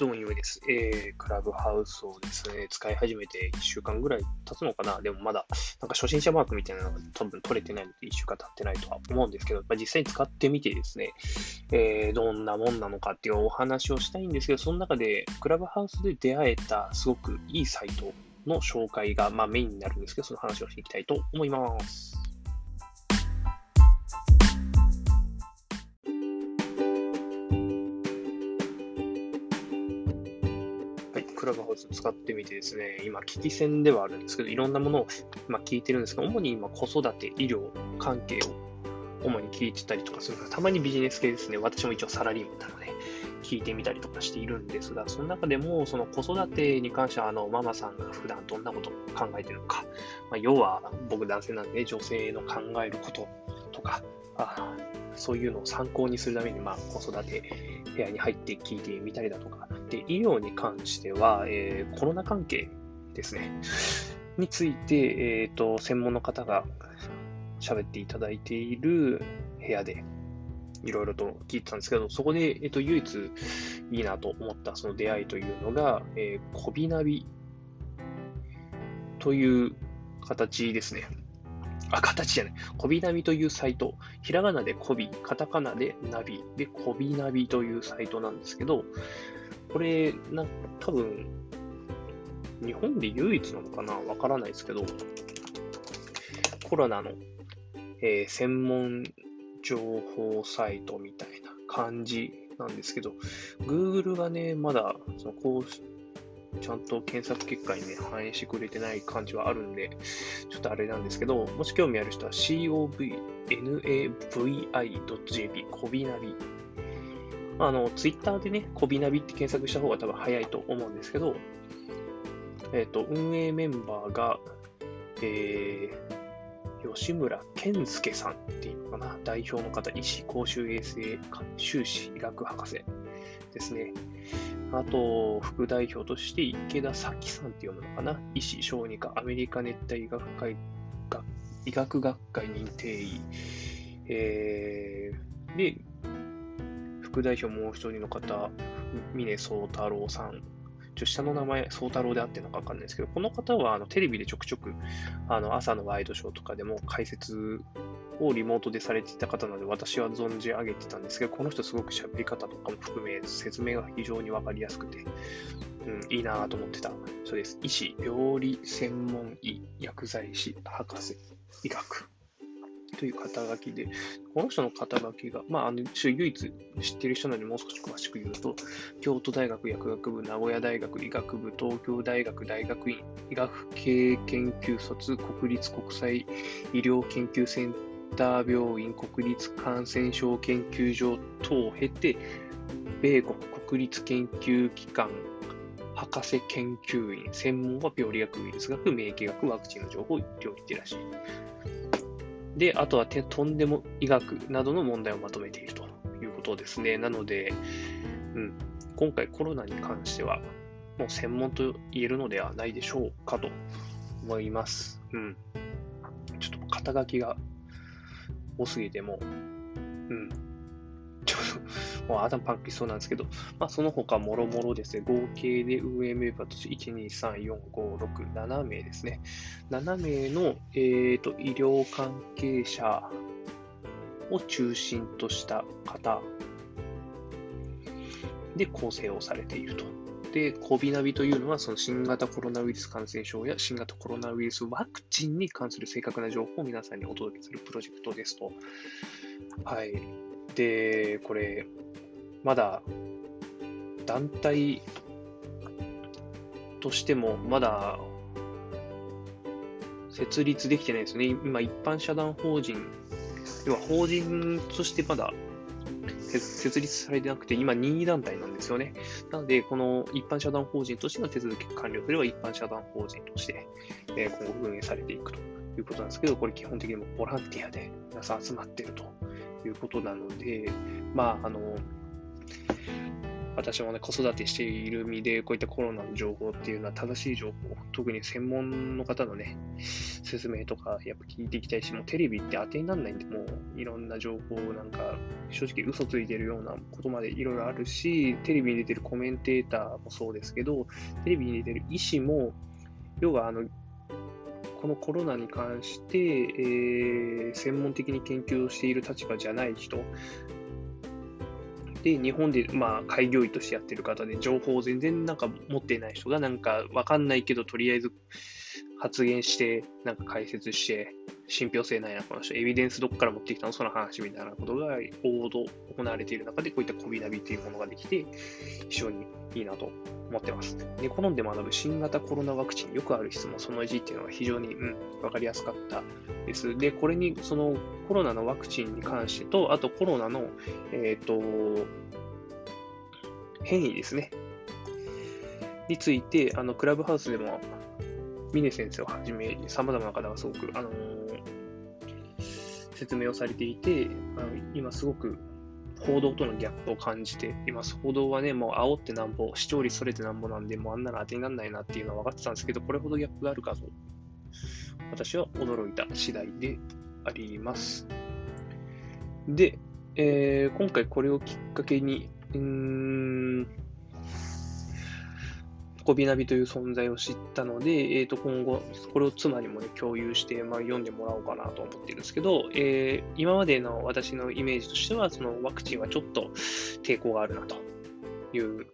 どうも、ゆうです。えー、クラブハウスをですね、使い始めて1週間ぐらい経つのかな？でもまだ、なんか初心者マークみたいなのが多分取れてないので1週間経ってないとは思うんですけど、まあ、実際に使ってみてですね、えー、どんなもんなのかっていうお話をしたいんですけど、その中で、クラブハウスで出会えたすごくいいサイトの紹介が、まあ、メインになるんですけど、その話をしていきたいと思います。クラブハウス使ってみてですね、今、危機戦ではあるんですけど、いろんなものを、ま聞いてるんですが、主に今、子育て、医療関係を主に聞いてたりとかするからたまにビジネス系ですね。私も一応サラリーマンなので、聞いてみたりとかしているんですが、その中でも、その子育てに関しては、あの、ママさんが普段どんなことを考えてるのか、まあ、要は、僕男性なんで、女性の考えることとか、あそういうのを参考にするために、まあ、子育て部屋に入って聞いてみたりだとか、で、医療に関しては、えー、コロナ関係ですね、について、えっ、ー、と、専門の方が喋っていただいている部屋で、いろいろと聞いてたんですけど、そこで、えっ、ー、と、唯一いいなと思ったその出会いというのが、えー、コビナビという形ですね。あ、形じゃない。コビナビというサイト。ひらがなでコビ、カタカナでナビでコビナビというサイトなんですけど、これ、な多分、日本で唯一なのかな？わからないですけど、コロナの、えー、専門情報サイトみたいな感じなんですけど、Google がね、まだ、そのこう、ちゃんと検索結果にね、反映してくれてない感じはあるんで、ちょっとあれなんですけど、もし興味ある人は covnavi.jp、コビナビあの、ツイッターでね、コビナビって検索した方が多分早いと思うんですけど、えっ、ー、と、運営メンバーが、えー、吉村健介さんっていうのかな、代表の方、医師、公衆衛生修士医学博士ですね。あと、副代表として池田咲さんって読むのかな、医師、小児科、アメリカ熱帯医学会医学学会認定医、えー、で、副代表もう一人の方、峰宗太郎さん。ちょ下の名前、宗太郎であってるのかわかんないですけど、この方はあのテレビでちょくちょくあの朝のワイドショーとかでも解説をリモートでされていた方なので、私は存じ上げてたんですけど、この人すごく喋り方とかも含め、説明が非常にわかりやすくて、うん、いいなと思ってたそうです。医師、料理専門医、薬剤師、博士、医学。という肩書きで、この人の肩書きが、まあ、あの唯一知ってる人なのでもう少し詳しく言うと、京都大学薬学部、名古屋大学医学部、東京大学大学院、医学系研究卒、国立国際医療研究センター病院、国立感染症研究所等を経て、米国国立研究機関博士研究員、専門は病理学、ウイルス学、免疫学、ワクチンの情報、医療リテラシー。で、あとはとんでも医学などの問題をまとめているということですね。なので、うん、今回コロナに関しては、もう専門と言えるのではないでしょうかと思います。うん。ちょっと肩書きが多すぎても、うん、もう頭パンクしそうなんですけど、まあ、その他もろもろですね、合計で運営メンバーとして1、2、3、4、5、6、7名ですね。7名の、えーと、医療関係者を中心とした方で構成をされていると。で、コビナビというのは、その新型コロナウイルス感染症や新型コロナウイルスワクチンに関する正確な情報を皆さんにお届けするプロジェクトですと。はい。で、これ、まだ団体としてもまだ設立できてないですね。今、一般社団法人、要は法人としてまだ設立されてなくて、今任意団体なんですよね。なので、この一般社団法人としての手続きが完了すれば、一般社団法人として、え今後運営されていくということなんですけど、これ基本的にもボランティアで皆さん集まっているということなので、まあ、あの、私もね、子育てしている身で、こういったコロナの情報っていうのは正しい情報、特に専門の方のね、説明とか、やっぱ聞いていきたいし、もうテレビって当てにならないんで、もういろんな情報なんか、正直嘘ついてるようなことまでいろいろあるし、テレビに出てるコメンテーターもそうですけど、テレビに出てる医師も、要はあの、このコロナに関して、えー、専門的に研究をしている立場じゃない人、で、日本で、まあ、開業医としてやってる方で、情報を全然なんか持っていない人が、なんか分かんないけど、とりあえず発言して、なんか解説して、信憑性ないな、この人、エビデンスどこから持ってきたのその話みたいなことが報道、行われている中で、こういったコビナビというものができて、非常にいいなと思ってます。で、好んで学ぶ新型コロナワクチン、よくある質問、その1っていうのが非常に、うん、わかりやすかったです。で、これに、そのコロナのワクチンに関してと、あとコロナの、えっ、ー、と、変異ですね。について、あの、クラブハウスでも、峰先生をはじめ、様々な方がすごく、あの、説明をされていて、あの今すごく報道とのギャップを感じています。報道はね、もう煽ってなんぼ、視聴率それてなんぼなんで、もうあんなの当てにならないなっていうのは分かってたんですけど、これほどギャップがあるかと、私は驚いた次第であります。で、えー、今回これをきっかけに、うーん、コビナビという存在を知ったので、えー、と今後、これを妻にも、ね、共有して、まあ、読んでもらおうかなと思っているんですけど、えー、今までの私のイメージとしては、そのワクチンはちょっと抵抗があるなという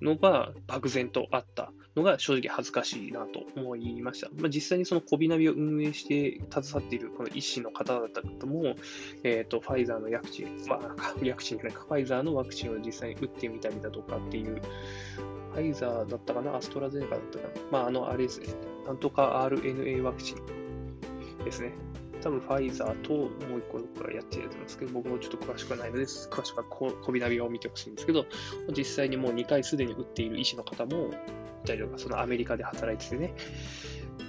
のが漠然とあったのが正直恥ずかしいなと思いました。まあ、実際にそのコビナビを運営して携わっているこの医師の方々も、え、ー、と、ファイザーのワクチン、まあ、ワクチンじゃないか、ファイザーのワクチンを実際に打ってみたりだとかっていうファイザーだったかな、アストラゼネカだったかな。まあ、あの、あれですね。なんとか RNA ワクチンですね。多分ファイザーともう一個どっかやってると思うんですけど、僕もちょっと詳しくはないので、詳しくはこびナビを見てほしいんですけど、実際にもう2回すでに打っている医師の方もいたりとか、そのアメリカで働いててね、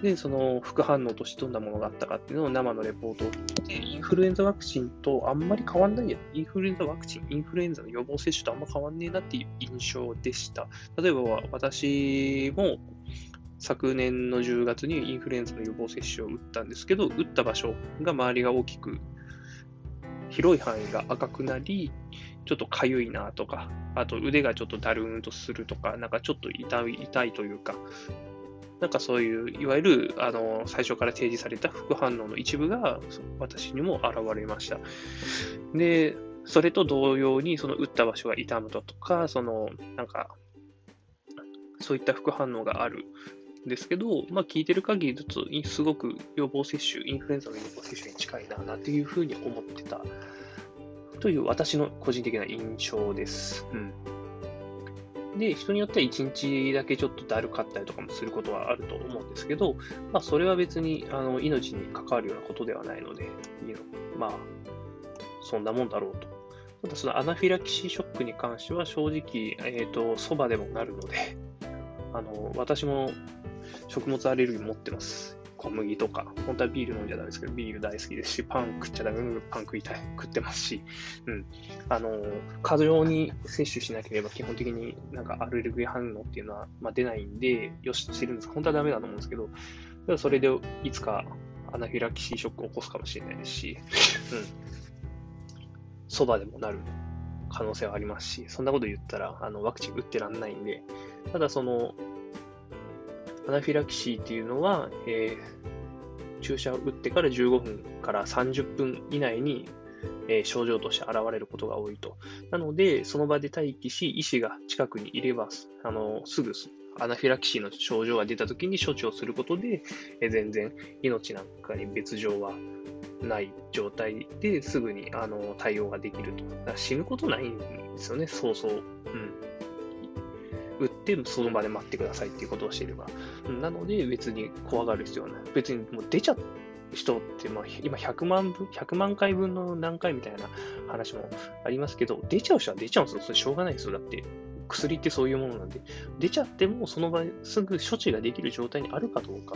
で、その副反応としてどんなものがあったかっていうのを生のレポートを聞いて、インフルエンザワクチンとあんまり変わんないや。インフルエンザワクチン、インフルエンザの予防接種とあんま変わんねえなっていう印象でした。例えば私も昨年の10月にインフルエンザの予防接種を打ったんですけど、打った場所が周りが大きく、広い範囲が赤くなり、ちょっとかゆいなとか、あと腕がちょっとだるーんとするとか、なんかちょっと痛い痛いというか、なんかそういう、いわゆる、あの、最初から提示された副反応の一部が私にも現れました。で、それと同様に、その打った場所が痛むだとか、その、なんか、そういった副反応があるんですけど、まあ、聞いてる限りだと、すごく予防接種、インフルエンザの予防接種に近いな、なんていうふうに思ってたという私の個人的な印象です。うん。で、人によっては1日だけちょっとだるかったりとかもすることはあると思うんですけど、まあ、それは別にあの命に関わるようなことではないので、いいのまあ、そんなもんだろうと。ただ、そのアナフィラキシーショックに関しては正直、えっ、ー、と、そばでもなるので、あの、私も食物アレルギー持ってます。小麦とか、本当はビール飲んじゃダメですけど、ビール大好きですし、パン食っちゃダメ、パン食いたい、食ってますし、うん。あの、過剰に摂取しなければ基本的になんかアレルギー反応っていうのは、まあ、出ないんで、よししてるんです本当はダメだと思うんですけど、ただそれでいつかアナフィラキシーショックを起こすかもしれないですし、うん。そばでもなる可能性はありますし、そんなこと言ったら、あの、ワクチン打ってらんないんで、ただその、アナフィラキシーっていうのは、えー、注射を打ってから15分から30分以内に、えー、症状として現れることが多いと。なので、その場で待機し、医師が近くにいれば、あのすぐアナフィラキシーの症状が出たときに処置をすることで、え、全然命なんかに別状はない状態ですぐにあの対応ができると。死ぬことないんですよね、そうそう。うん打ってその場で待ってくださいっていうことをしていれば。なので別に怖がる必要はない。別にもう出ちゃった人って、まあ、今100万分、100万回分の何回みたいな話もありますけど、出ちゃう人は出ちゃうんですよ。それしょうがないですよ。だって、薬ってそういうものなんで、出ちゃってもその場すぐ処置ができる状態にあるかどうか、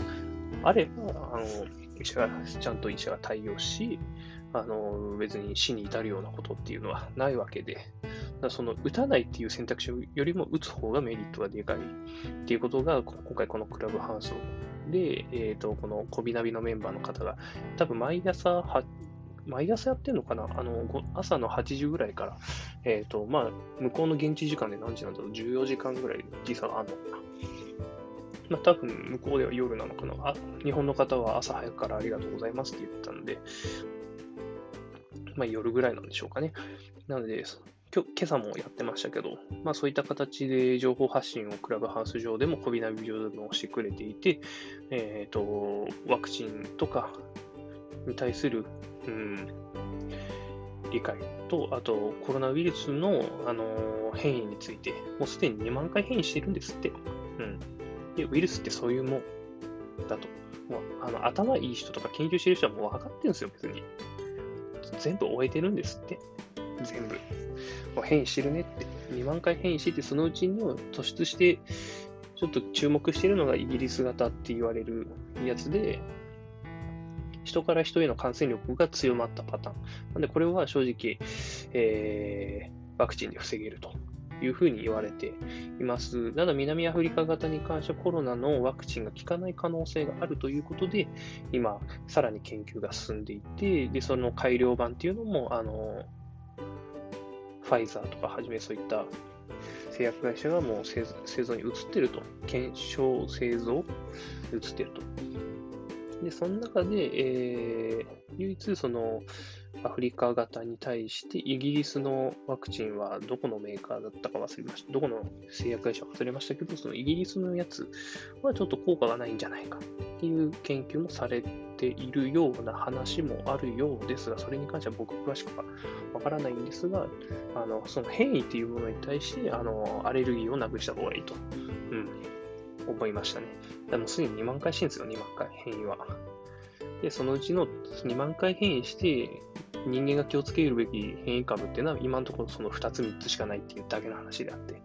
あれば、あの、医者が、ちゃんと医者が対応し、あの、別に死に至るようなことっていうのは ないわけで、その打たないっていう選択肢よりも打つ方がメリットがでかいっていうことが、今回このクラブハウスで、え、ー、と、このコビナビのメンバーの方が、多分毎朝は、毎朝やってるのかな？あの、朝の8時ぐらいから、え、ー、と、まあ、向こうの現地時間で何時なんだろう ?14 時間ぐらい時差があるのかな？まあ、多分向こうでは夜なのかな？あ。日本の方は朝早くからありがとうございますって言ったんで、まあ、夜ぐらいなんでしょうかね。なので、今日、今朝もやってましたけど、まあ、そういった形で情報発信をクラブハウス上でも、コビナビ上でもしてくれていて、えっ、ー、と、ワクチンとかに対する、うん、理解と、あと、コロナウイルスの、あの変異について、もうすでに2万回変異してるんですって。うん。で、ウイルスってそういうもんだと。もうあの頭いい人とか研究してる人はもう分かってるんですよ、別に。全部終えてるんですって。全部。変異してるねって。2万回変異してて、そのうちの突出して、ちょっと注目してるのがイギリス型って言われるやつで、人から人への感染力が強まったパターン。なんで、これは正直、えー、ワクチンで防げるというふうに言われています。ただ、南アフリカ型に関してはコロナのワクチンが効かない可能性があるということで、今、さらに研究が進んでいて、で、その改良版っていうのも、あの、ファイザーとかはじめそういった製薬会社がもう製造に移ってると。検証、製造、移ってると。で、その中で、えー、唯一その、アフリカ型に対してイギリスのワクチンはどこのメーカーだったか忘れました。どこの製薬会社か忘れましたけど、そのイギリスのやつはちょっと効果がないんじゃないかっていう研究もされているような話もあるようですが、それに関しては僕詳しくはわからないんですが、あのその変異っていうものに対してあのアレルギーをなくした方がいいと、うん、思いましたね。でもすでに2万回してるんですよ、2万回、変異は。で、そのうちの2万回変異して、人間が気をつけるべき変異株っていうのは今のところその2つ3つしかないっていうだけの話であって、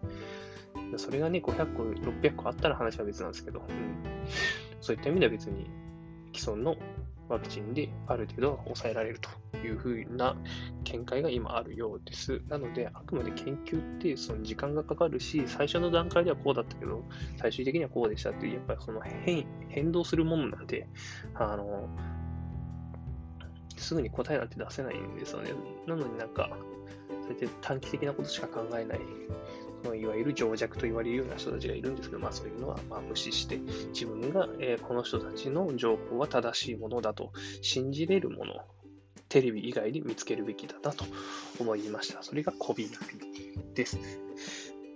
それがね、500個、600個あったら話は別なんですけど、うん、そういった意味では別に既存のワクチンである程度は抑えられるというふうな見解が今あるようです。なので、あくまで研究ってその時間がかかるし、最初の段階ではこうだったけど、最終的にはこうでしたっていう、やっぱりその変変動するものなんで、あの、すぐに答えなんて出せないんですよね。なのになんか、そうやって短期的なことしか考えない、そのいわゆる情弱と言われるような人たちがいるんですけど、まあそういうのはまあ無視して、自分が、えー、この人たちの情報は正しいものだと信じれるもの、テレビ以外で見つけるべきだなと思いました。それがコビナビです。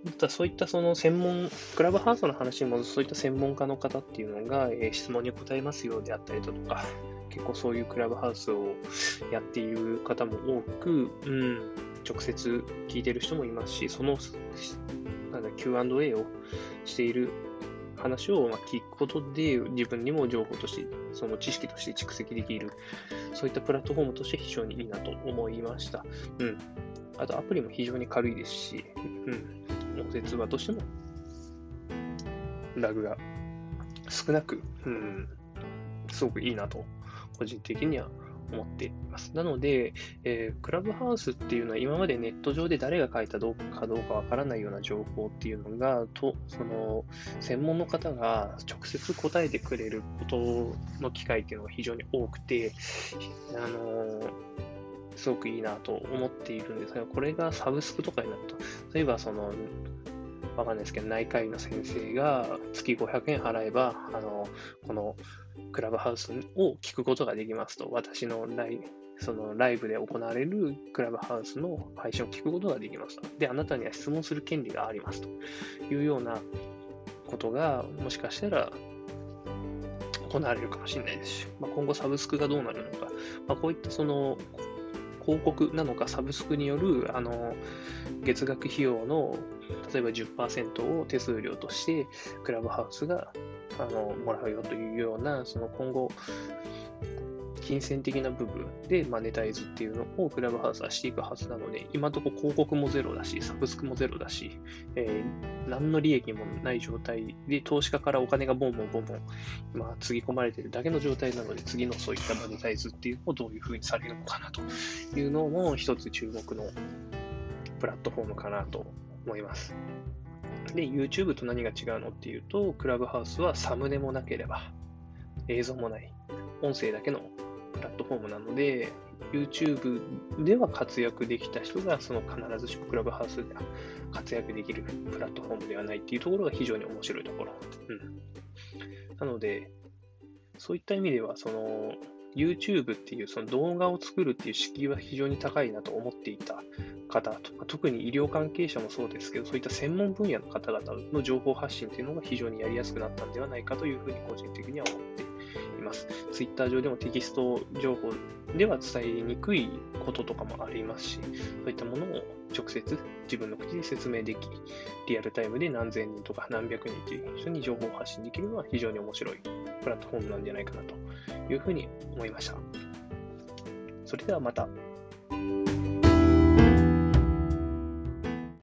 またそういったその専門、クラブハウスの話にもそういった専門家の方っていうのが、えー、質問に答えますようであったりだとか、結構そういうクラブハウスをやっている方も多く、うん、直接聞いてる人もいますし、そのなんだ Q&A をしている話をま聞くことで自分にも情報として、その知識として蓄積できる、そういったプラットフォームとして非常にいいなと思いました。うん。あとアプリも非常に軽いですし、うん。音声通話としてもラグが少なく、うん、すごくいいなと個人的には思っています。なので、えー、クラブハウスっていうのは今までネット上で誰が書いたどうかどうかわからないような情報っていうのが、とその専門の方が直接答えてくれることの機会っていうのが非常に多くて、あのーすごくいいなと思っているんですが、これがサブスクとかになると、例えばその、わかんないですけど、内科医の先生が月500円払えば、あの、このクラブハウスを聞くことができますと、私のライそのライブで行われるクラブハウスの配信を聞くことができますと。で、あなたには質問する権利がありますと。いうようなことが、もしかしたら行われるかもしれないですし、まあ、今後サブスクがどうなるのか、まあ、こういったその広告なのかサブスクによるあの月額費用の例えば10%を手数料としてクラブハウスがあのもらうよというような、その今後、金銭的な部分でマネタイズっていうのをクラブハウスはしていくはずなので、今のところ広告もゼロだし、サブスクもゼロだし、えー、何の利益もない状態で、投資家からお金がボンボンボンボン、まあ、つぎ込まれてるだけの状態なので、次のそういったマネタイズっていうのをどういうふうにされるのかなというのも一つ注目のプラットフォームかなと思います。で、YouTube と何が違うのっていうと、クラブハウスはサムネもなければ、映像もない、音声だけのプラットフォームなので、YouTube では活躍できた人が、その必ずしもクラブハウスでは活躍できるプラットフォームではないっていうところが非常に面白いところ。うん。なので、そういった意味では、その、YouTube っていうその動画を作るっていう敷居は非常に高いなと思っていた方とか、特に医療関係者もそうですけど、そういった専門分野の方々の情報発信っていうのが非常にやりやすくなったんではないかというふうに個人的には思っています。Twitter 上でもテキスト情報では伝えにくいこととかもありますし、そういったものを直接自分の口で説明でき、リアルタイムで何千人とか何百人という人に情報を発信できるのは非常に面白いプラットフォームなんじゃないかなというふうに思いました。それではまた。